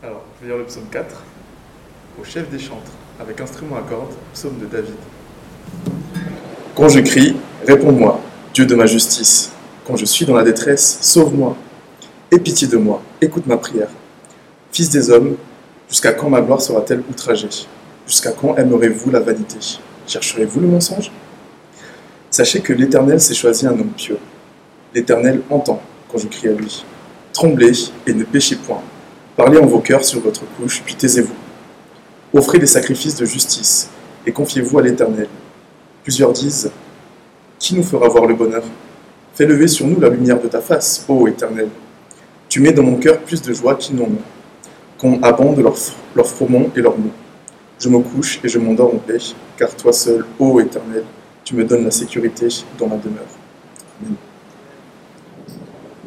Alors, je vais lire le psaume 4. Au chef des chantres, avec instrument à cordes, psaume de David. Quand je crie, réponds-moi, Dieu de ma justice. Quand je suis dans la détresse, sauve-moi. Aie pitié de moi, écoute ma prière. Fils des hommes, jusqu'à quand ma gloire sera-t-elle outragée? Jusqu'à quand aimerez-vous la vanité? Chercherez-vous le mensonge? Sachez que l'Éternel s'est choisi un homme pieux. L'Éternel entend quand je crie à lui. Tremblez et ne péchez point. Parlez en vos cœurs sur votre couche, puis taisez-vous. Offrez des sacrifices de justice et confiez-vous à l'Éternel. Plusieurs disent Qui nous fera voir le bonheur? Fais lever sur nous la lumière de ta face, ô Éternel. Tu mets dans mon cœur plus de joie qu'ils n'en ont, qu'on abonde leurs leur froment et leurs mots. Je me couche et je m'endors en paix, car toi seul, ô Éternel, tu me donnes la sécurité dans ma demeure. Amen.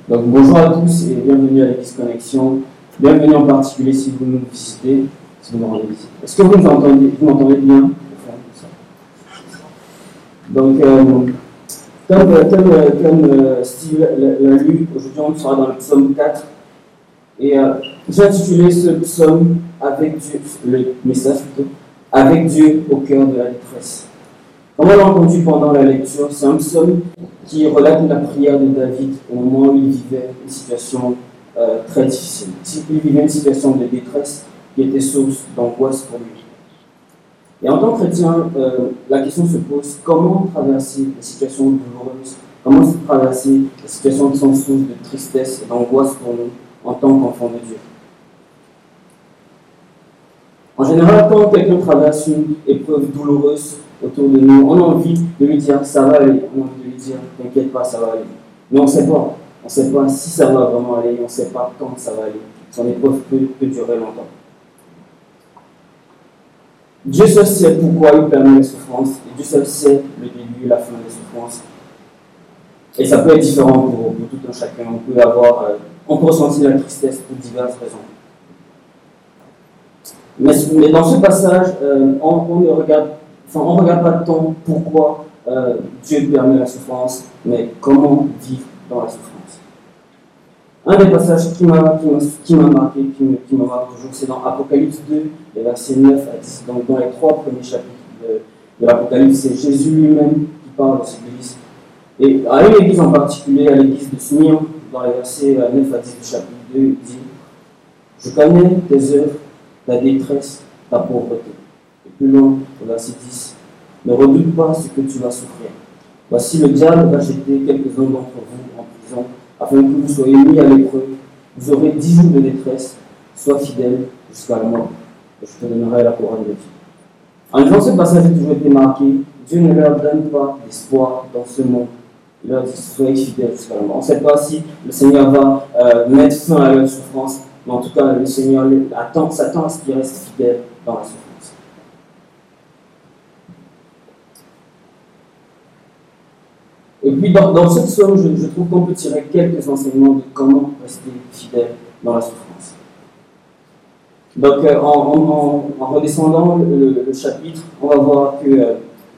Donc bonjour à tous et bienvenue à l'Église Connexion. Bienvenue en particulier si vous nous visitez, si vous nous rendez visite. Est-ce que vous m'entendez, vous bien? Donc, euh, comme, comme euh, Steve l'a lu, aujourd'hui on sera dans le psaume 4. Et euh, j'ai intitulé ce psaume avec Dieu, le message plutôt, avec Dieu au cœur de la détresse. Comme on l'a entendu pendant la lecture, c'est un psaume qui relate la prière de David au moment où il vivait une situation euh, très difficile. Il vivait une situation de détresse qui était source d'angoisse pour lui. Et en tant que chrétien, euh, la question se pose comment traverser les situations douloureuses, comment traverser les situations qui sont source de tristesse et d'angoisse pour nous en tant qu'enfants de Dieu? En général, quand quelqu'un traverse une épreuve douloureuse autour de nous, on a envie de lui dire ça va aller, on a envie de lui dire t'inquiète pas, ça va aller. Mais on ne sait pas. On ne sait pas si ça va vraiment aller, on ne sait pas quand ça va aller. Son épreuve peut, durer longtemps. Dieu seul sait pourquoi il permet les souffrances, et Dieu seul sait le début la fin des souffrances. Et ça peut être différent pour, tout un chacun. On peut avoir, euh, ressentir la tristesse pour diverses raisons. Mais, dans ce passage, euh, on, ne regarde, enfin, on regarde pas pourquoi euh, Dieu permet la souffrance, mais comment vivre dans la souffrance. Un des passages qui m'a marqué, qui me, marque toujours, c'est dans Apocalypse 2, les versets 9 à 10. Donc, dans les trois premiers chapitres de, l'Apocalypse, c'est Jésus lui-même qui parle de cette église. Et à une église en particulier, à l'église de Smyrne, dans les versets 9 à 10 du chapitre 2, il dit Je connais tes œuvres, ta détresse, ta pauvreté. Et plus loin, au verset 10, Ne redoute pas ce que tu vas souffrir. Voici le diable va jeter quelques-uns d'entre vous en prison afin que vous soyez mis à l'épreuve. Vous aurez dix jours de détresse. Sois fidèle jusqu'à la mort, je te donnerai la couronne de vie. En lisant ce passage, j'ai toujours été marqué Dieu ne leur donne pas d'espoir dans ce monde. Il leur dit Soyez fidèles jusqu'à la mort. On ne sait pas si le Seigneur va euh, mettre fin à leur souffrance, mais en tout cas, le Seigneur attend, s'attend à ce qu'ils restent fidèles dans la souffrance. Et puis dans, cette somme, je, trouve qu'on peut tirer quelques enseignements de comment rester fidèle dans la souffrance. Donc euh, en, redescendant le, chapitre, on va voir que euh,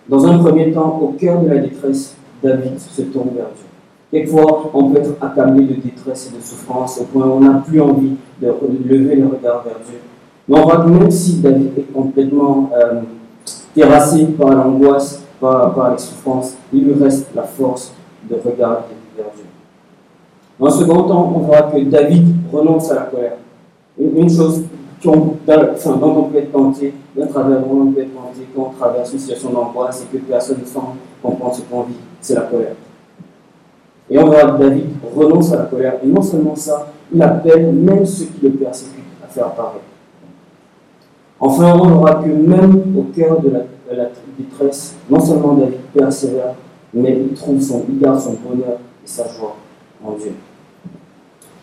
dans un premier temps, au cœur de la détresse, David se tourne vers Dieu. Quelquefois, on peut être accablé de détresse et de souffrance au point où on n'a plus envie de, lever le regard vers Dieu. Mais on voit que même si David est complètement euh, terrassé par l'angoisse, par, les souffrances, il lui reste la force de regarder vers Dieu. En second temps, on voit que David renonce à la colère. Une chose dont on peut être tenté, travers on peut être quand on traverse une situation d'angoisse et que personne ne semble comprendre ce qu'on vit, c'est la colère. Et on voit que David renonce à la colère. Et non seulement ça, il appelle même ceux qui le persécutent à faire pareil. Enfin, on voit que même au cœur de la la détresse, non seulement David persévère, mais il trouve son, il son bonheur et sa joie en Dieu.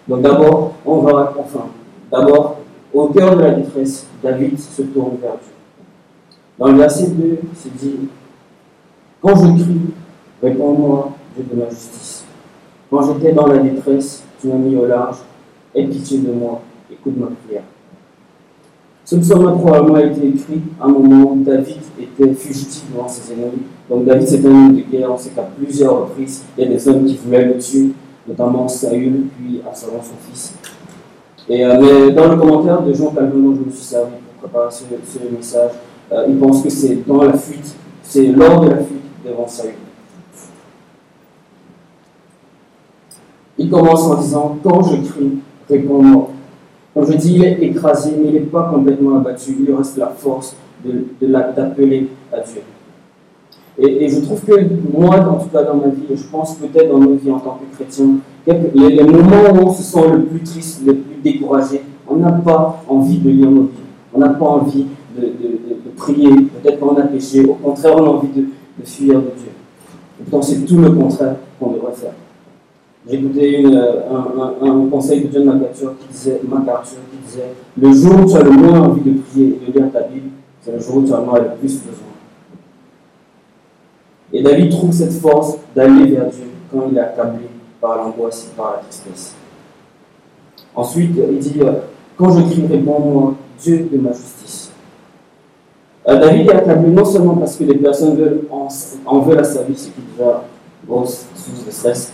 Donc d'abord, on va, enfin, d'abord, au cœur de la détresse, David se tourne vers Dieu. Dans le verset 2, c'est dit Quand je crie, réponds-moi, Dieu de ma justice. Quand j'étais dans la détresse, tu m'as mis au large, aie pitié de moi, écoute ma prière. Ce psaume a probablement été écrit à un moment où David était fugitif devant ses ennemis. Donc David, c'est un homme de guerre. On sait qu'à plusieurs reprises, il y a des hommes qui voulaient le tuer, notamment Saül, puis Absalom, son fils. Et, euh, mais dans le commentaire de Jean Calvin dont je me suis servi pour préparer ce, ce message, euh, il pense que c'est dans la fuite, c'est lors de la fuite devant Saül. Il commence en disant Quand je crie, réponds-moi. Quand je dis il est écrasé, mais il n'est pas complètement abattu, il reste la force d'appeler de, à Dieu. Et, je trouve que moi, en tout cas dans ma vie, et je pense peut-être dans nos vies en tant que chrétiens, les, moments où on se sent le plus triste, le plus découragé, on n'a pas envie de lire nos vies, on n'a pas envie de, de prier, peut-être qu'on a péché, au contraire, on a envie de, fuir de Dieu. Et pourtant, c'est tout le contraire qu'on devrait faire. J'ai écouté un, un, conseil de John MacArthur qui, disait, MacArthur qui disait Le jour où tu as le moins envie de prier et de lire ta Bible, c'est le jour où tu en as le plus besoin. Et David trouve cette force d'aller vers Dieu quand il est accablé par l'angoisse et par la tristesse. Ensuite, il dit Quand je crie, réponds-moi, Dieu de ma justice. Euh, David est accablé non seulement parce que les personnes en, veulent à sa vie, ce qui déjà grosse source stress,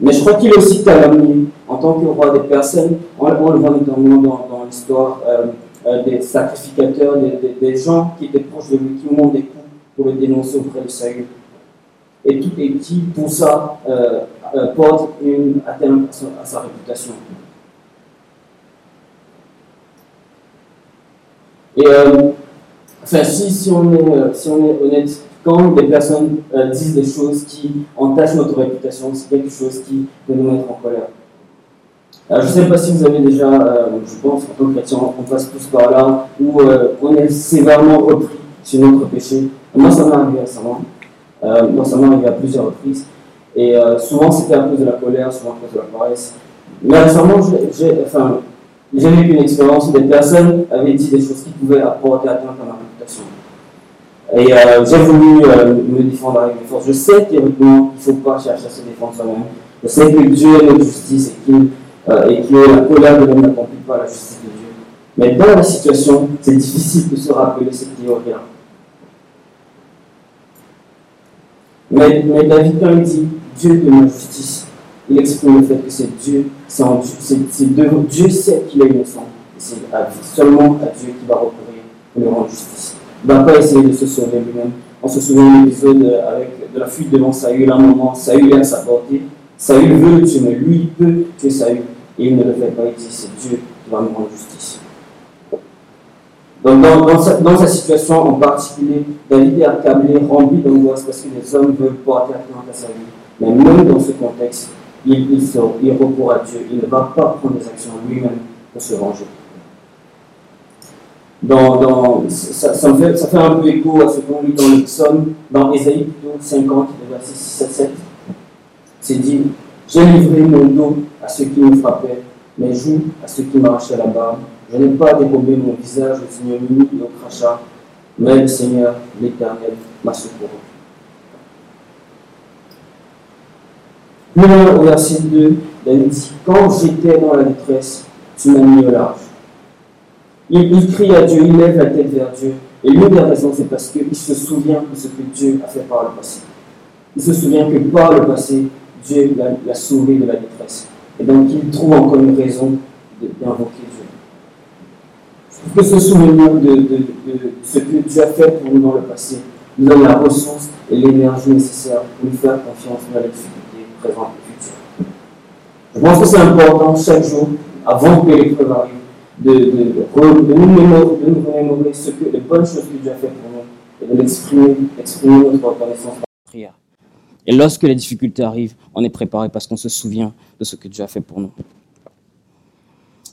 mais je crois qu'il est aussi calomnié en tant que roi des personnes. On, le voit notamment dans, l'histoire euh, euh, des sacrificateurs, des, gens qui étaient proches de lui, qui montent des coups pour le dénoncer auprès de Saül. Et, qui, pour ça, euh, porte une atteinte à sa, réputation. Et enfin, si, on est, si on est honnête, quand des personnes euh, disent des choses qui entachent notre réputation, c'est quelque chose qui peut nous mettre en colère. Je ne sais pas si vous avez déjà, euh, je pense en tant que chrétien, on passe tous par là, où euh, on est sévèrement repris sur notre péché. Moi, ça m'est arrivé récemment. moi, ça m'est arrivé à plusieurs reprises. Et souvent, c'était à cause de la colère, souvent à cause de la paresse. Mais récemment, j'ai enfin, vécu une expérience où des personnes avaient dit des choses qui pouvaient apporter atteinte à ma réputation. Et euh, j'ai voulu euh, me défendre avec mes forces. Je sais théoriquement qu'il ne faut pas chercher à se défendre soi-même. Je sais que Dieu est notre justice et, euh, et que la colère de l'homme n'accomplit pas la justice de Dieu. Mais dans la situation, c'est difficile de se rappeler cette théorie-là. Mais, mais, David, quand il dit Dieu de ma justice, il exprime le fait que c'est Dieu, c'est Dieu sait qu'il est innocent. C'est seulement à Dieu qui va recourir pour le rendre justice ne va pas essayer de se sauver lui-même. On se souvient de l'épisode avec de la fuite devant Saül. À un moment, Saül est à sa portée. Saül veut tuer, mais lui il peut tuer Saül. Et il ne le fait pas. Il dit c'est Dieu qui va nous rendre justice. Donc, dans, dans, situation en particulier, David est accablé, rempli d'angoisse parce que les hommes veulent porter atteinte à sa vie. Mais même dans ce contexte, il, il, sort, il recourt à Dieu. Il ne va pas prendre des actions lui-même pour se venger dans, ça, ça, fait, ça, fait, un peu écho à ce qu'on lit dans le dans Ésaïe plutôt 50, verset 6 à 7. C'est dit J'ai livré mon dos à ceux qui me frappaient, mes joues à ceux qui m'arrachaient la barbe. Je n'ai pas dérobé mon visage au ignominie et au crachat, mais le Seigneur, l'Éternel, m'a secouru. Plus loin au verset 2, il dit Quand j'étais dans la détresse, tu m'as mis au large. Il, crie à Dieu, il lève la tête vers Dieu. Et l'une des raisons, c'est parce qu'il se souvient de ce que Dieu a fait par le passé. Il se souvient que par le passé, Dieu l'a sauvé de la détresse. Et donc, il trouve encore une raison d'invoquer Dieu. Je trouve que ce souvenir de, ce que Dieu a fait pour nous dans le passé nous donne la ressource et l'énergie nécessaire pour nous faire confiance dans les difficultés présentes et futures. Je pense que c'est important chaque jour, avant que l'épreuve arrive, de, de, nous remémorer ce que, les bonnes choses que Dieu a fait pour nous et de l'exprimer, exprimer notre reconnaissance par la prière. Et lorsque les difficultés arrivent, on est préparé parce qu'on se souvient de ce que Dieu a fait pour nous.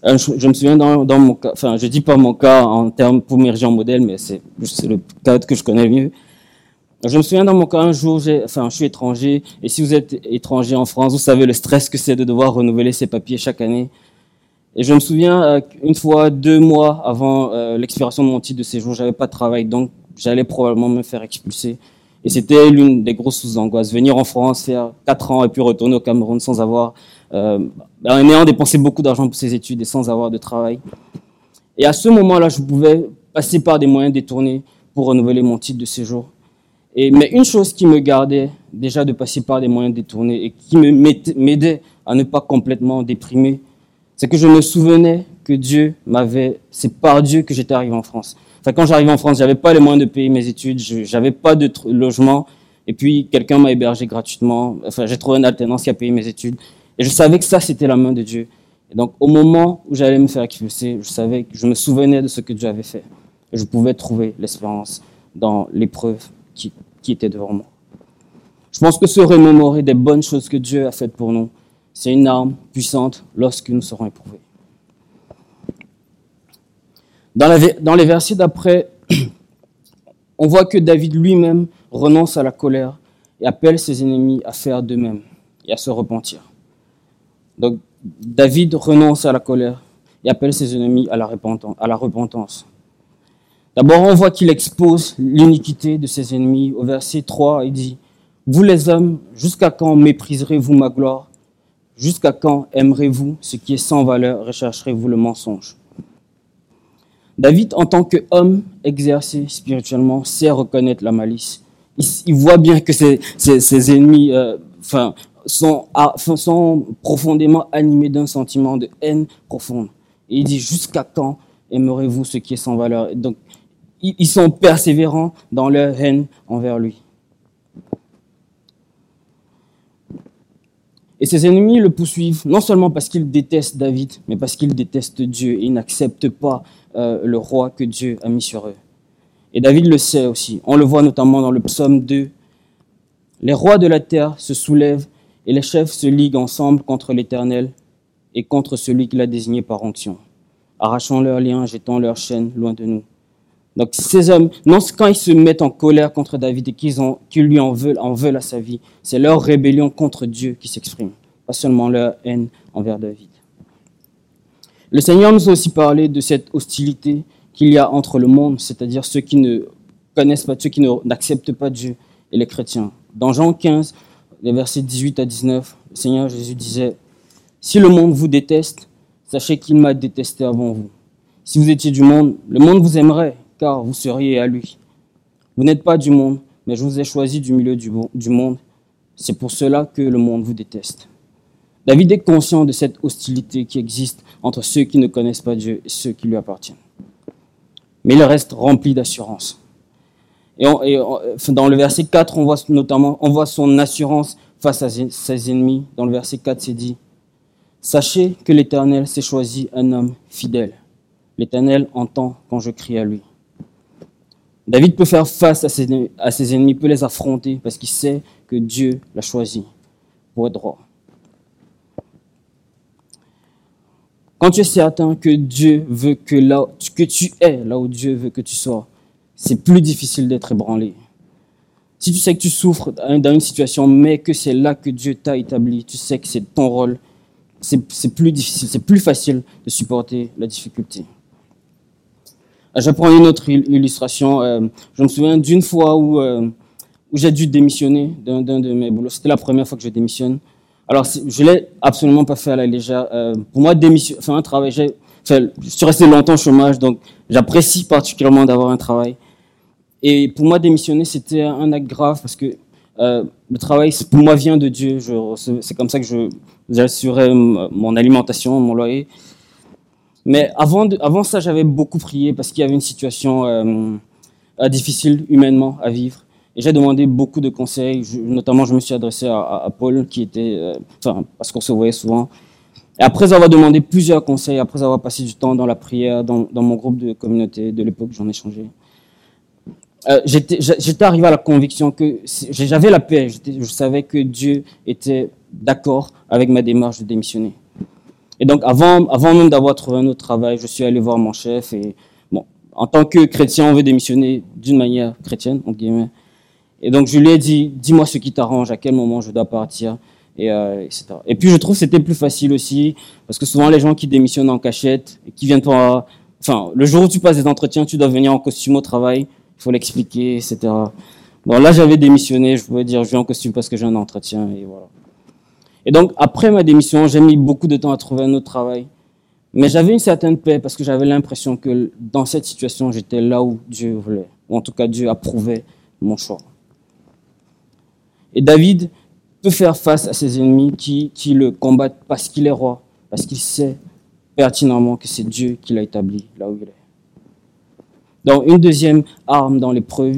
Euh, je, me souviens dans, dans, mon cas, enfin, je dis pas mon cas en termes pour en modèle, mais c'est le cas que je connais mieux. Je me souviens dans mon cas, un jour, enfin, je suis étranger, et si vous êtes étranger en France, vous savez le stress que c'est de devoir renouveler ses papiers chaque année. Et je me souviens, euh, une fois, deux mois avant euh, l'expiration de mon titre de séjour, j'avais pas de travail, donc j'allais probablement me faire expulser. Et c'était l'une des grosses sous-angoisses. Venir en France, faire quatre ans et puis retourner au Cameroun sans avoir, euh, en ayant dépensé beaucoup d'argent pour ses études et sans avoir de travail. Et à ce moment-là, je pouvais passer par des moyens détournés pour renouveler mon titre de séjour. Et, mais une chose qui me gardait déjà de passer par des moyens détournés et qui m'aidait à ne pas complètement déprimer, c'est que je me souvenais que Dieu m'avait, c'est par Dieu que j'étais arrivé en France. Enfin, quand j'arrivais en France, j'avais pas les moyens de payer mes études, j'avais pas de logement, et puis quelqu'un m'a hébergé gratuitement. Enfin, j'ai trouvé une alternance qui a payé mes études, et je savais que ça c'était la main de Dieu. Et donc, au moment où j'allais me faire expulser, je savais, que je me souvenais de ce que Dieu avait fait, et je pouvais trouver l'espérance dans l'épreuve qui, qui était devant moi. Je pense que se remémorer des bonnes choses que Dieu a faites pour nous, c'est une arme puissante lorsque nous serons éprouvés. Dans, les versets d'après, on voit que David lui-même renonce à la colère et appelle ses ennemis à faire de même et à se repentir. Donc David renonce à la colère et appelle ses ennemis à la repentance. D'abord, on voit qu'il expose l'iniquité de ses ennemis. Au verset 3, il dit, Vous les hommes, jusqu'à quand mépriserez-vous ma gloire Jusqu'à quand aimerez-vous ce qui est sans valeur Rechercherez-vous le mensonge? David, en tant qu'homme exercé spirituellement, sait reconnaître la malice. Il, voit bien que ses, ennemis euh, sont, profondément animés d'un sentiment de haine profonde. Et il dit, jusqu'à quand aimerez-vous ce qui est sans valeur? Donc, ils sont persévérants dans leur haine envers lui. Et ses ennemis le poursuivent, non seulement parce qu'ils détestent David, mais parce qu'ils détestent Dieu et n'acceptent pas euh, le roi que Dieu a mis sur eux. Et David le sait aussi. On le voit notamment dans le psaume 2. Les rois de la terre se soulèvent et les chefs se liguent ensemble contre l'Éternel et contre celui qu'il a désigné par onction, arrachant leurs liens, jetant leurs chaînes loin de nous. Donc ces hommes, non, quand ils se mettent en colère contre David et qu'ils lui en veulent, en veulent à sa vie, c'est leur rébellion contre Dieu qui s'exprime, pas seulement leur haine envers David. Le Seigneur nous a aussi parlé de cette hostilité qu'il y a entre le monde, c'est-à-dire ceux qui ne connaissent pas, ceux qui n'acceptent pas Dieu et les chrétiens. Dans Jean 15, les versets 18 à 19, le Seigneur Jésus disait, Si le monde vous déteste, sachez qu'il m'a détesté avant vous. Si vous étiez du monde, le monde vous aimerait car vous seriez à lui. Vous n'êtes pas du monde, mais je vous ai choisi du milieu du, monde. C'est pour cela que le monde vous déteste. David est conscient de cette hostilité qui existe entre ceux qui ne connaissent pas Dieu et ceux qui lui appartiennent. Mais il reste rempli d'assurance. Et, dans le verset 4, on voit notamment son assurance face à ses ennemis. Dans le verset 4, c'est dit Sachez que l'Éternel s'est choisi un homme fidèle. L'Éternel entend quand je crie à lui. David peut faire face à ses, ennemis, peut les affronter parce qu'il sait que Dieu l'a choisi pour être droit. Quand tu es certain que Dieu veut que, que tu es là où Dieu veut que tu sois, c'est plus difficile d'être ébranlé. Si tu sais que tu souffres dans une situation, mais que c'est là que Dieu t'a établi, tu sais que c'est ton rôle, c'est plus difficile, c'est plus facile de supporter la difficulté. Euh, je prends une autre illustration. Euh, je me souviens d'une fois où, euh, j'ai dû démissionner d'un de mes boulots. C'était la première fois que je démissionne. Alors, je l'ai absolument pas fait à la légère. pour moi, démission, enfin, un travail, je suis resté longtemps au chômage, donc j'apprécie particulièrement d'avoir un travail. Et pour moi, démissionner, c'était un acte grave parce que le travail, pour moi, vient de Dieu. C'est comme ça que je j'assurais mon alimentation, mon loyer. Mais avant, ça, j'avais beaucoup prié parce qu'il y avait une situation euh, euh, difficile humainement à vivre. Et j'ai demandé beaucoup de conseils. notamment, je me suis adressé à, Paul, qui était, euh, parce qu'on se voyait souvent. Et après avoir demandé plusieurs conseils, après avoir passé du temps dans la prière, dans, mon groupe de communauté de l'époque, j'en ai changé. J'étais arrivé à la conviction que j'avais la paix. Je savais que Dieu était d'accord avec ma démarche de démissionner. Et donc, avant, avant même d'avoir trouvé un autre travail, je suis allé voir mon chef et, bon, en tant que chrétien, on veut démissionner d'une manière chrétienne, entre guillemets. Et donc, je lui ai dit, dis-moi ce qui t'arrange, à quel moment je dois partir, et, euh, etc. Et puis, je trouve que c'était plus facile aussi, parce que souvent, les gens qui démissionnent en cachette, et qui viennent pas, enfin, le jour où tu passes des entretiens, tu dois venir en costume au travail, il faut l'expliquer, etc. Bon, là, j'avais démissionné, je pouvais dire, je viens en costume parce que j'ai un entretien, et voilà. Et donc, après ma démission, j'ai mis beaucoup de temps à trouver un autre travail. Mais j'avais une certaine paix parce que j'avais l'impression que dans cette situation, j'étais là où Dieu voulait. Ou en tout cas, Dieu approuvait mon choix. Et David peut faire face à ses ennemis qui, le combattent parce qu'il est roi, parce qu'il sait pertinemment que c'est Dieu qui l'a établi là où il est. Donc une deuxième arme dans l'épreuve,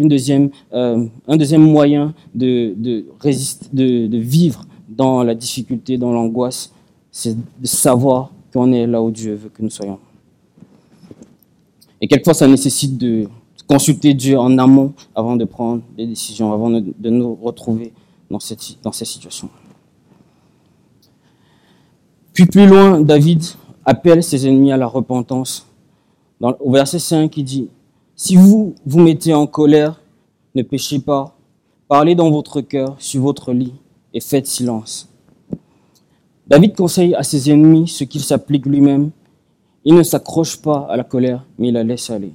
euh, un deuxième moyen de, résister, de vivre dans la difficulté, dans l'angoisse, c'est de savoir qu'on est là où Dieu veut que nous soyons. Et quelquefois, ça nécessite de consulter Dieu en amont avant de prendre des décisions, avant de nous retrouver dans cette, dans cette situation. Puis plus loin, David appelle ses ennemis à la repentance. Dans, au verset 5, il dit, Si vous vous mettez en colère, ne péchez pas, parlez dans votre cœur, sur votre lit, et faites silence. David conseille à ses ennemis ce qu'il s'applique lui-même. Il ne s'accroche pas à la colère, mais il la laisse aller.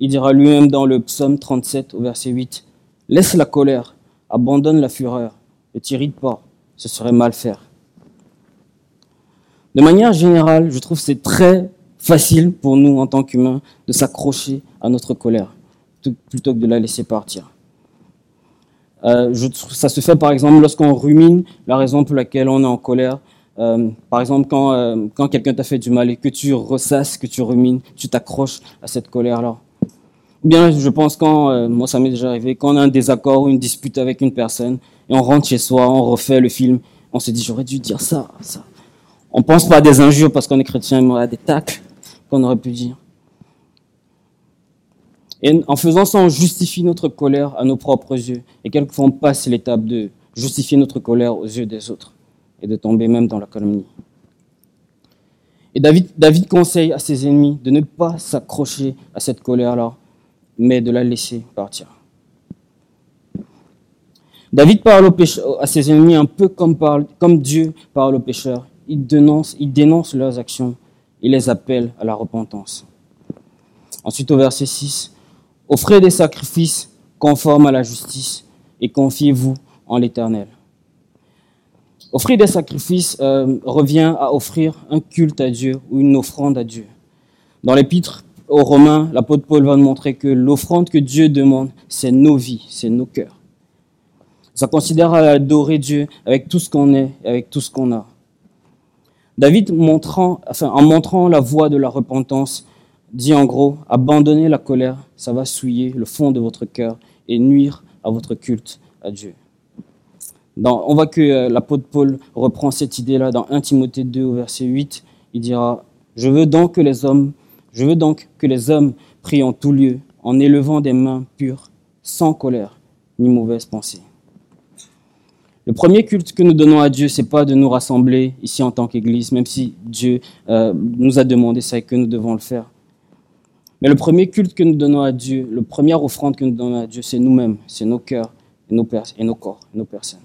Il dira lui-même dans le psaume 37 au verset 8, Laisse la colère, abandonne la fureur, ne t'irrite pas, ce serait mal faire. De manière générale, je trouve c'est très facile pour nous en tant qu'humains de s'accrocher à notre colère plutôt que de la laisser partir. Euh, ça se fait par exemple lorsqu'on rumine la raison pour laquelle on est en colère. Euh, par exemple, quand, euh, quand quelqu'un t'a fait du mal et que tu ressasses, que tu rumines, tu t'accroches à cette colère-là. Bien, je pense quand, moi ça m'est déjà arrivé, quand on a un désaccord ou une dispute avec une personne et on rentre chez soi, on refait le film, on se dit j'aurais dû dire ça, ça. On pense pas à des injures parce qu'on est chrétien, mais à des tacles qu'on aurait pu dire. Et en faisant ça, on justifie notre colère à nos propres yeux. Et quelquefois, on passe l'étape de justifier notre colère aux yeux des autres et de tomber même dans la calomnie. Et David, conseille à ses ennemis de ne pas s'accrocher à cette colère-là, mais de la laisser partir. David parle à ses ennemis un peu comme, comme Dieu parle aux pécheurs il dénonce, il dénonce leurs actions, il les appelle à la repentance. Ensuite, au verset 6, offrez des sacrifices conformes à la justice et confiez-vous en l'Éternel. Offrir des sacrifices euh, revient à offrir un culte à Dieu ou une offrande à Dieu. Dans l'épître aux Romains, l'apôtre Paul va nous montrer que l'offrande que Dieu demande, c'est nos vies, c'est nos cœurs. Ça considère à adorer Dieu avec tout ce qu'on est, avec tout ce qu'on a. David, en montrant la voie de la repentance, dit en gros, abandonnez la colère, ça va souiller le fond de votre cœur et nuire à votre culte à Dieu. On voit que euh, l'apôtre Paul reprend cette idée-là dans 1 Timothée 2 au verset 8. Il dira, je veux donc que les hommes, je veux donc que les hommes prient en tout lieu, en élevant des mains pures, sans colère ni mauvaise pensée. Le premier culte que nous donnons à Dieu, c'est pas de nous rassembler ici en tant qu'Église, même si Dieu euh, nous a demandé ça et que nous devons le faire. Mais le premier culte que nous donnons à Dieu, la première offrande que nous donnons à Dieu, c'est nous-mêmes, c'est nos cœurs et nos, et corps, nos personnes.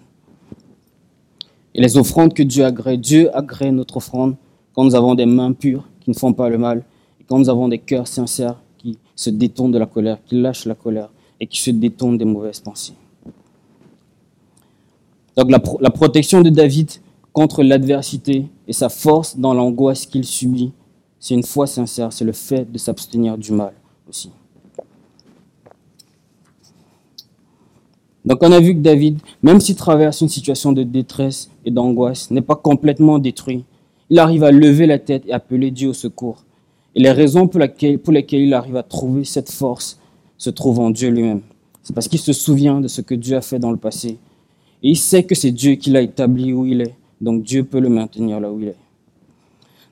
Et les offrandes que Dieu agrée, Dieu agrée notre offrande quand nous avons des mains pures qui ne font pas le mal, et quand nous avons des cœurs sincères qui se détournent de la colère, qui lâchent la colère et qui se détournent des mauvaises pensées. Donc la, protection de David contre l'adversité et sa force dans l'angoisse qu'il subit, c'est une foi sincère, c'est le fait de s'abstenir du mal aussi. Donc on a vu que David, même s'il traverse une situation de détresse et d'angoisse, n'est pas complètement détruit. Il arrive à lever la tête et appeler Dieu au secours. Et les raisons pour, lesquelles il arrive à trouver cette force se trouvent en Dieu lui-même. C'est parce qu'il se souvient de ce que Dieu a fait dans le passé et il sait que c'est Dieu qui l'a établi où il est. Donc Dieu peut le maintenir là où il est.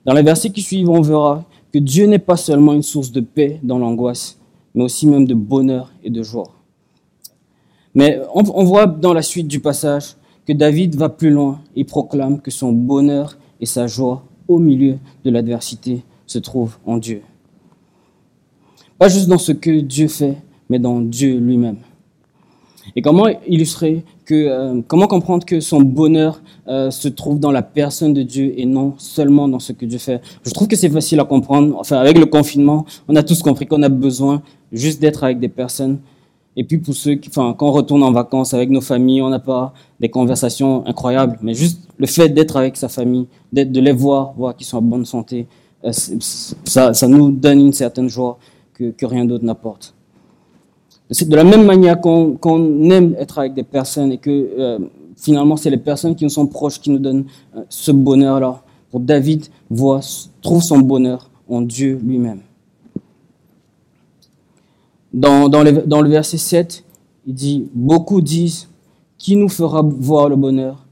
Dans les versets qui suivent, on verra que Dieu n'est pas seulement une source de paix dans l'angoisse, mais aussi même de bonheur et de joie. Mais on, voit dans la suite du passage que David va plus loin et proclame que son bonheur et sa joie au milieu de l'adversité se trouvent en Dieu. Pas juste dans ce que Dieu fait, mais dans Dieu lui-même. Et comment illustrer que, euh, comment comprendre que son bonheur euh, se trouve dans la personne de Dieu et non seulement dans ce que Dieu fait? Je trouve que c'est facile à comprendre. Enfin, avec le confinement, on a tous compris qu'on a besoin juste d'être avec des personnes. Et puis pour ceux qui, enfin, quand on retourne en vacances avec nos familles, on n'a pas des conversations incroyables, mais juste le fait d'être avec sa famille, d'être, de les voir, voir qu'ils sont en bonne santé, euh, ça, ça nous donne une certaine joie que, que rien d'autre n'apporte. C'est de la même manière qu'on aime être avec des personnes et que euh, finalement c'est les personnes qui nous sont proches qui nous donnent euh, ce bonheur-là. David, voit, trouve son bonheur en Dieu lui-même. Dans, dans, le, dans le verset 7, il dit, beaucoup disent, qui nous fera voir le bonheur?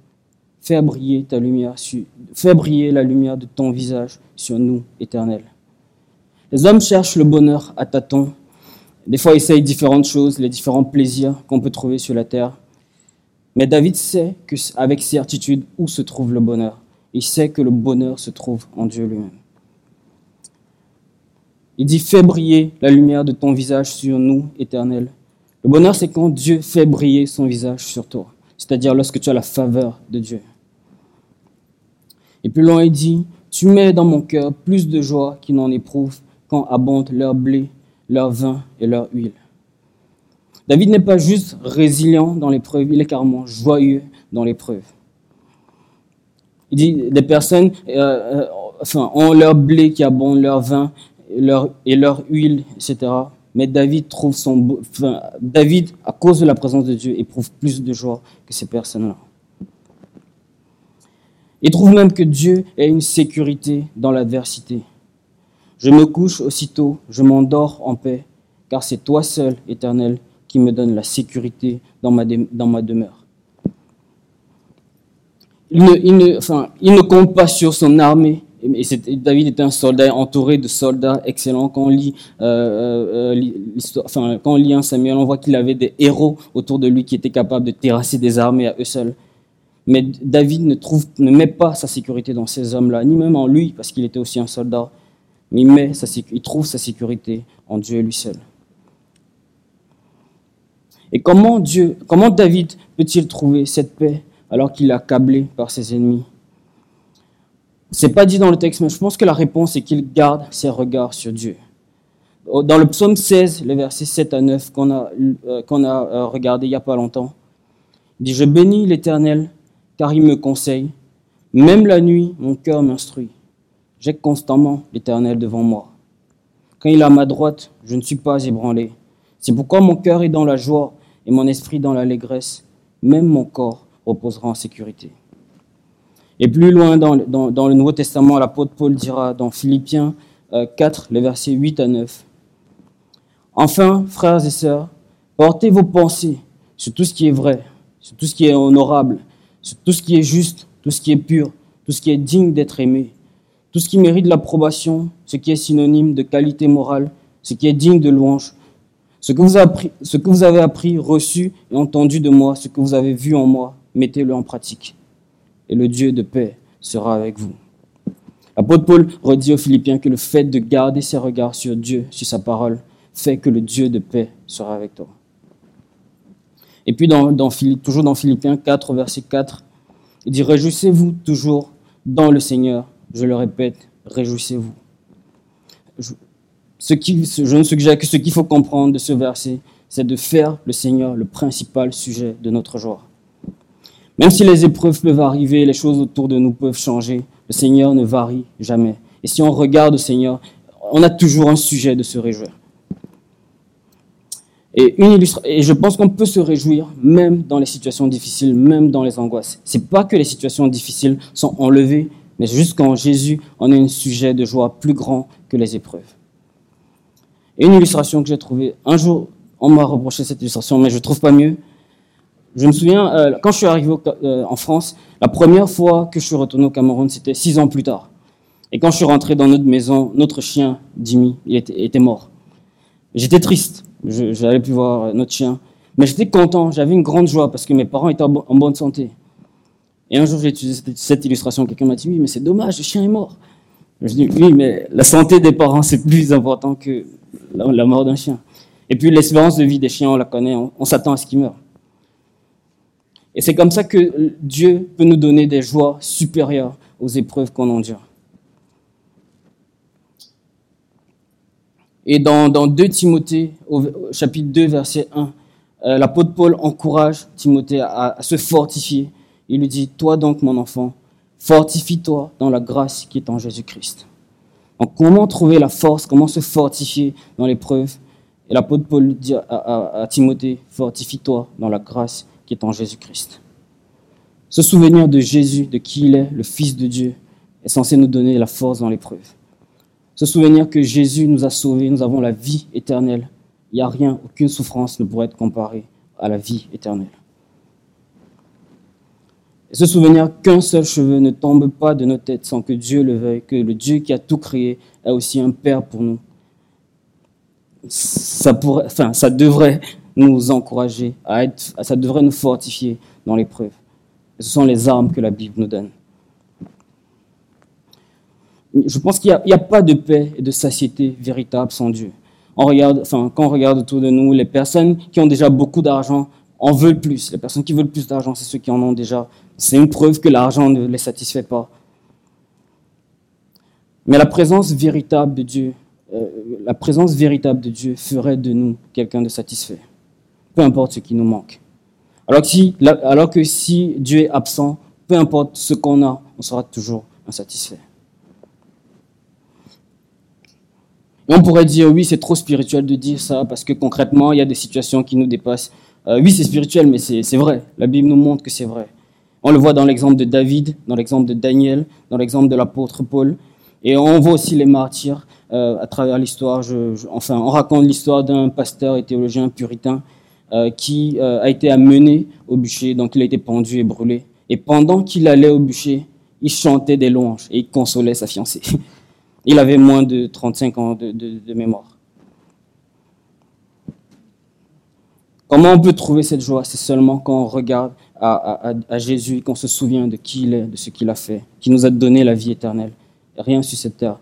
Fais briller ta lumière, fais briller la lumière de ton visage sur nous, éternel. Les hommes cherchent le bonheur à tâtons. Des fois, ils essayent différentes choses, les différents plaisirs qu'on peut trouver sur la terre. Mais David sait que, avec certitude où se trouve le bonheur. Il sait que le bonheur se trouve en Dieu lui-même. Il dit Fais briller la lumière de ton visage sur nous, éternel. Le bonheur, c'est quand Dieu fait briller son visage sur toi, c'est-à-dire lorsque tu as la faveur de Dieu. Et plus loin, il dit, Tu mets dans mon cœur plus de joie qu'ils n'en éprouvent quand abondent leur blé, leur vin et leur huile. David n'est pas juste résilient dans l'épreuve, il est carrément joyeux dans l'épreuve. Il dit, des personnes euh, euh, ont leur blé qui abonde, leur vin et leur huile, etc. Mais David trouve son, David, à cause de la présence de Dieu, éprouve plus de joie que ces personnes-là. Il trouve même que Dieu est une sécurité dans l'adversité. Je me couche aussitôt, je m'endors en paix, car c'est toi seul, Éternel, qui me donne la sécurité dans ma, demeure. Il ne, compte pas sur son armée. Et David était un soldat entouré de soldats excellents. Quand on lit, euh, euh, enfin, quand on lit un Samuel, on voit qu'il avait des héros autour de lui qui étaient capables de terrasser des armées à eux seuls. Mais David ne, trouve, ne met pas sa sécurité dans ces hommes-là, ni même en lui, parce qu'il était aussi un soldat. Mais il, met il trouve sa sécurité en Dieu lui seul. Et comment, Dieu, comment David peut-il trouver cette paix alors qu'il est accablé par ses ennemis? C'est pas dit dans le texte, mais je pense que la réponse est qu'il garde ses regards sur Dieu. Dans le psaume 16, les versets 7 à 9 qu'on a, euh, qu'on a euh, regardé il n'y a pas longtemps, il dit Je bénis l'Éternel car il me conseille. Même la nuit, mon cœur m'instruit. J'ai constamment l'Éternel devant moi. Quand il est à ma droite, je ne suis pas ébranlé. C'est pourquoi mon cœur est dans la joie et mon esprit dans l'allégresse. Même mon corps reposera en sécurité. Et plus loin dans, le Nouveau Testament, l'apôtre Paul dira dans Philippiens 4, euh, les versets 8 à 9. Enfin, frères et sœurs, portez vos pensées sur tout ce qui est vrai, sur tout ce qui est honorable, tout ce qui est juste, tout ce qui est pur, tout ce qui est digne d'être aimé, tout ce qui mérite l'approbation, ce qui est synonyme de qualité morale, ce qui est digne de louange, ce que vous avez appris, reçu et entendu de moi, ce que vous avez vu en moi, mettez-le en pratique. Et le Dieu de paix sera avec vous. L'apôtre Paul redit aux Philippiens que le fait de garder ses regards sur Dieu, sur sa parole, fait que le Dieu de paix sera avec toi. Et puis, dans, toujours dans Philippiens 4, verset 4, il dit Réjouissez-vous toujours dans le Seigneur. Je le répète, réjouissez-vous. Je, ne suggère que ce qu'il faut comprendre de ce verset, c'est de faire le Seigneur le principal sujet de notre joie. Même si les épreuves peuvent arriver, les choses autour de nous peuvent changer, le Seigneur ne varie jamais. Et si on regarde le Seigneur, on a toujours un sujet de se réjouir. Et je pense qu'on peut se réjouir même dans les situations difficiles, même dans les angoisses. C'est pas que les situations difficiles sont enlevées, mais juste qu'en Jésus, on a un sujet de joie plus grand que les épreuves. Et une illustration que j'ai trouvée, un jour, on m'a reproché cette illustration, mais je trouve pas mieux. Je me souviens, euh, quand je suis arrivé euh, en France, la première fois que je suis retourné au Cameroun, c'était six ans plus tard. Et quand je suis rentré dans notre maison, notre chien, Jimmy, il était, était mort. J'étais triste j'avais pu voir notre chien. Mais j'étais content, j'avais une grande joie parce que mes parents étaient en bonne santé. Et un jour, j'ai utilisé cette illustration. Quelqu'un m'a dit Oui, mais c'est dommage, le chien est mort. Je dis Oui, mais la santé des parents, c'est plus important que la, mort d'un chien. Et puis, l'espérance de vie des chiens, on la connaît, on, s'attend à ce qu'ils meurent. Et c'est comme ça que Dieu peut nous donner des joies supérieures aux épreuves qu'on endure. Et dans, dans 2 Timothée, au chapitre 2, verset 1, euh, l'apôtre Paul encourage Timothée à, se fortifier. Il lui dit, toi donc mon enfant, fortifie-toi dans la grâce qui est en Jésus-Christ. Donc comment trouver la force, comment se fortifier dans l'épreuve? Et l'apôtre Paul dit à, Timothée, fortifie-toi dans la grâce qui est en Jésus-Christ. Se souvenir de Jésus, de qui il est, le Fils de Dieu, est censé nous donner la force dans l'épreuve. Se souvenir que Jésus nous a sauvés, nous avons la vie éternelle. Il n'y a rien, aucune souffrance ne pourrait être comparée à la vie éternelle. Se souvenir qu'un seul cheveu ne tombe pas de nos têtes sans que Dieu le veuille, que le Dieu qui a tout créé est aussi un Père pour nous. Ça, devrait nous encourager ça devrait nous fortifier dans l'épreuve. Ce sont les armes que la Bible nous donne. Je pense qu'il n'y a, pas de paix et de satiété véritable sans Dieu. Quand on regarde autour de nous, les personnes qui ont déjà beaucoup d'argent en veulent plus. Les personnes qui veulent plus d'argent, c'est ceux qui en ont déjà. C'est une preuve que l'argent ne les satisfait pas. Mais la présence véritable de Dieu, euh, la présence véritable de Dieu ferait de nous quelqu'un de satisfait, peu importe ce qui nous manque. Alors que si, Dieu est absent, peu importe ce qu'on a, on sera toujours insatisfait. on pourrait dire, oui, c'est trop spirituel de dire ça, parce que concrètement, il y a des situations qui nous dépassent. Euh, oui, c'est spirituel, mais c'est vrai. La Bible nous montre que c'est vrai. On le voit dans l'exemple de David, dans l'exemple de Daniel, dans l'exemple de l'apôtre Paul. Et on voit aussi les martyrs euh, à travers l'histoire. enfin, on raconte l'histoire d'un pasteur et théologien puritain euh, qui euh, a été amené au bûcher, donc il a été pendu et brûlé. Et pendant qu'il allait au bûcher, il chantait des louanges et il consolait sa fiancée. Il avait moins de 35 ans de, mémoire. Comment on peut trouver cette joie? C'est seulement quand on regarde à, Jésus qu'on se souvient de qui il est, de ce qu'il a fait, qui nous a donné la vie éternelle rien sur cette terre.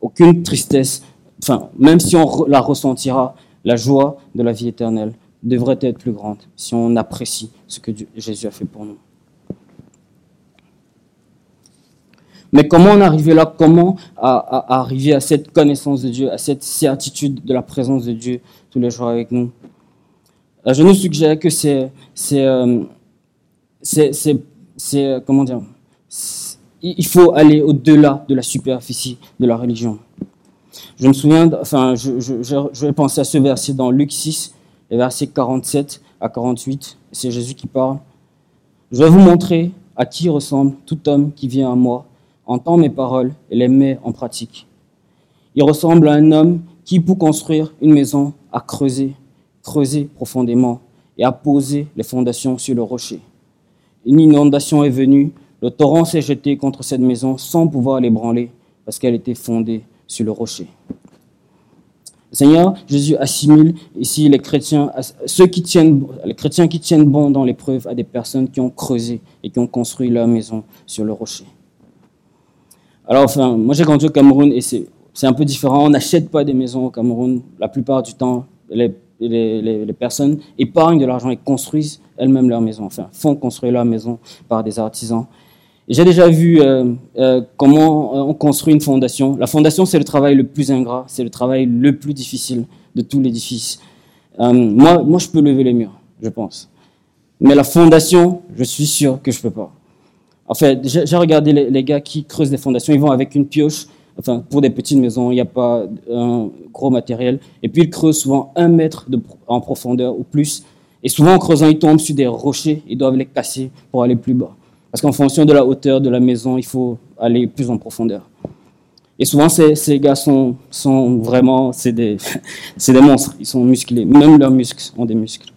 Aucune tristesse, enfin, même si on la ressentira, la joie de la vie éternelle devrait être plus grande si on apprécie ce que Jésus a fait pour nous. Mais comment en arriver là? Comment arriver à cette connaissance de Dieu, à cette certitude de la présence de Dieu tous les jours avec nous? Euh, Je nous suggère que c'est, c'est, euh, c'est, c'est, comment dire il faut aller au-delà de la superficie de la religion. Je me souviens, enfin, je, je, vais penser à ce verset dans Luc 6, les versets 47 à 48. C'est Jésus qui parle. Je vais vous montrer à qui ressemble tout homme qui vient à moi, entend mes paroles et les met en pratique. Il ressemble à un homme qui, pour construire une maison, a creusé, creusé profondément et a posé les fondations sur le rocher. Une inondation est venue, le torrent s'est jeté contre cette maison sans pouvoir l'ébranler parce qu'elle était fondée sur le rocher. Seigneur Jésus assimile ici les chrétiens, ceux qui tiennent, les chrétiens qui tiennent bon dans l'épreuve à des personnes qui ont creusé et qui ont construit leur maison sur le rocher. Alors, enfin, moi j'ai grandi au Cameroun et c'est un peu différent. On n'achète pas des maisons au Cameroun. La plupart du temps, les, les personnes épargnent de l'argent et construisent elles-mêmes leur maison, enfin, font construire leur maison par des artisans. J'ai déjà vu euh, euh, comment on construit une fondation. La fondation, c'est le travail le plus ingrat, c'est le travail le plus difficile de tout l'édifice. Euh, moi, moi, je peux lever les murs, je pense. Mais la fondation, je suis sûr que je peux pas. En fait, j'ai regardé les, gars qui creusent des fondations, ils vont avec une pioche, enfin, pour des petites maisons, il n'y a pas un gros matériel. Et puis, ils creusent souvent un mètre en profondeur ou plus. Et souvent, en creusant, ils tombent sur des rochers, ils doivent les casser pour aller plus bas. Parce qu'en fonction de la hauteur de la maison, il faut aller plus en profondeur. Et souvent, ces, ces gars sont, sont vraiment, c'est des, des monstres, ils sont musclés. Même leurs muscles ont des muscles.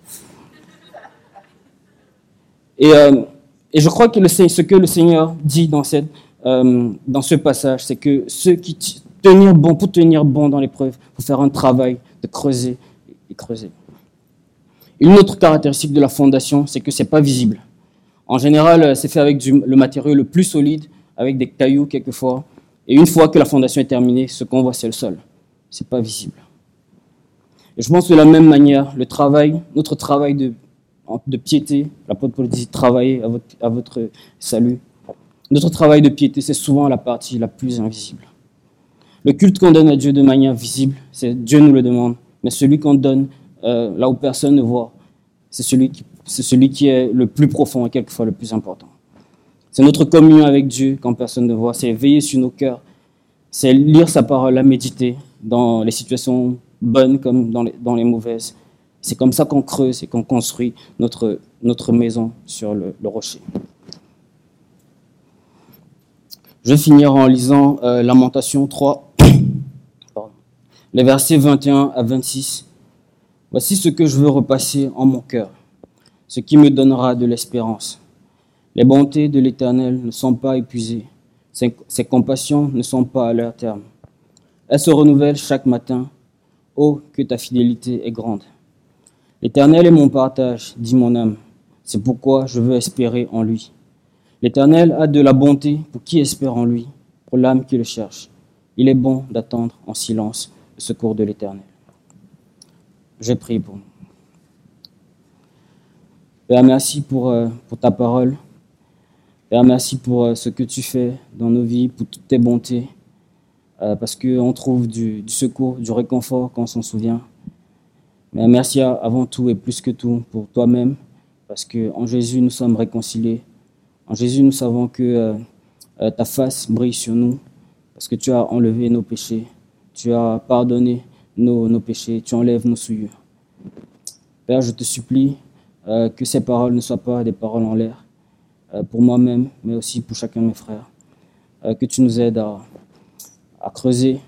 Et, euh, et je crois que le, ce que le Seigneur dit dans, cette, euh, dans ce passage, c'est que ceux qui tenir bon, pour tenir bon dans l'épreuve, faut faire un travail de creuser et creuser. Une autre caractéristique de la fondation, c'est que c'est pas visible. En général, euh, c'est fait avec le matériau le plus solide, avec des cailloux quelquefois. Et une fois que la fondation est terminée, ce qu'on voit, c'est le sol. Ce n'est pas visible. Je pense de la même manière, le travail, notre travail de, de piété, l'apôtre Paul dit travailler à votre, à votre salut. Notre travail de piété, c'est souvent la partie la plus invisible. Le culte qu'on donne à Dieu de manière visible, c'est Dieu nous le demande. Mais celui qu'on donne euh, là où personne ne voit, c'est celui qui est le plus profond et quelquefois le plus important. C'est notre communion avec Dieu quand personne ne voit, c'est veiller sur nos cœurs, c'est lire sa parole, la méditer dans les situations bonnes comme dans les, mauvaises. C'est comme ça qu'on creuse et qu'on construit notre maison sur le, rocher. Je vais finir en lisant euh, Lamentation 3, les versets 21 à 26. Voici ce que je veux repasser en mon cœur, ce qui me donnera de l'espérance. Les bontés de l'Éternel ne sont pas épuisées, ses, ses compassions ne sont pas à leur terme. Elles se renouvellent chaque matin. Oh, que ta fidélité est grande. L'Éternel est mon partage, dit mon âme. C'est pourquoi je veux espérer en lui. L'Éternel a de la bonté pour qui espère en lui, pour l'âme qui le cherche. Il est bon d'attendre en silence le secours de l'Éternel. Je prie pour nous. Père, merci pour, euh, ta parole. Père, merci pour euh, ce que tu fais dans nos vies, pour toutes tes bontés, euh, parce qu'on trouve du, du, secours, du réconfort quand on s'en souvient. Mais merci avant tout et plus que tout pour toi-même, parce qu'en Jésus, nous sommes réconciliés. En Jésus, nous savons que euh, ta face brille sur nous, parce que tu as enlevé nos péchés, tu as pardonné nos, péchés, tu enlèves nos souillures. Père, je te supplie euh, que ces paroles ne soient pas des paroles en l'air, euh, pour moi-même, mais aussi pour chacun de mes frères. Euh, que tu nous aides à, à creuser,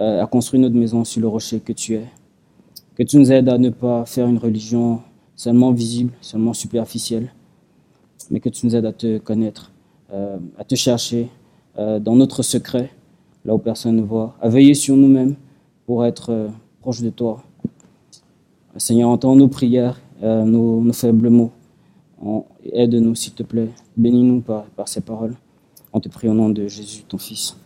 euh, à construire notre maison sur le rocher que tu es. Que tu nous aides à ne pas faire une religion seulement visible, seulement superficielle, mais que tu nous aides à te connaître, euh, à te chercher euh, dans notre secret, là où personne ne voit, à veiller sur nous-mêmes pour être euh, proche de toi. Seigneur, entends nos prières, nos, nos, faibles mots. Aide-nous, s'il te plaît. Bénis-nous par, par ces paroles. On te prie au nom de Jésus, ton Fils.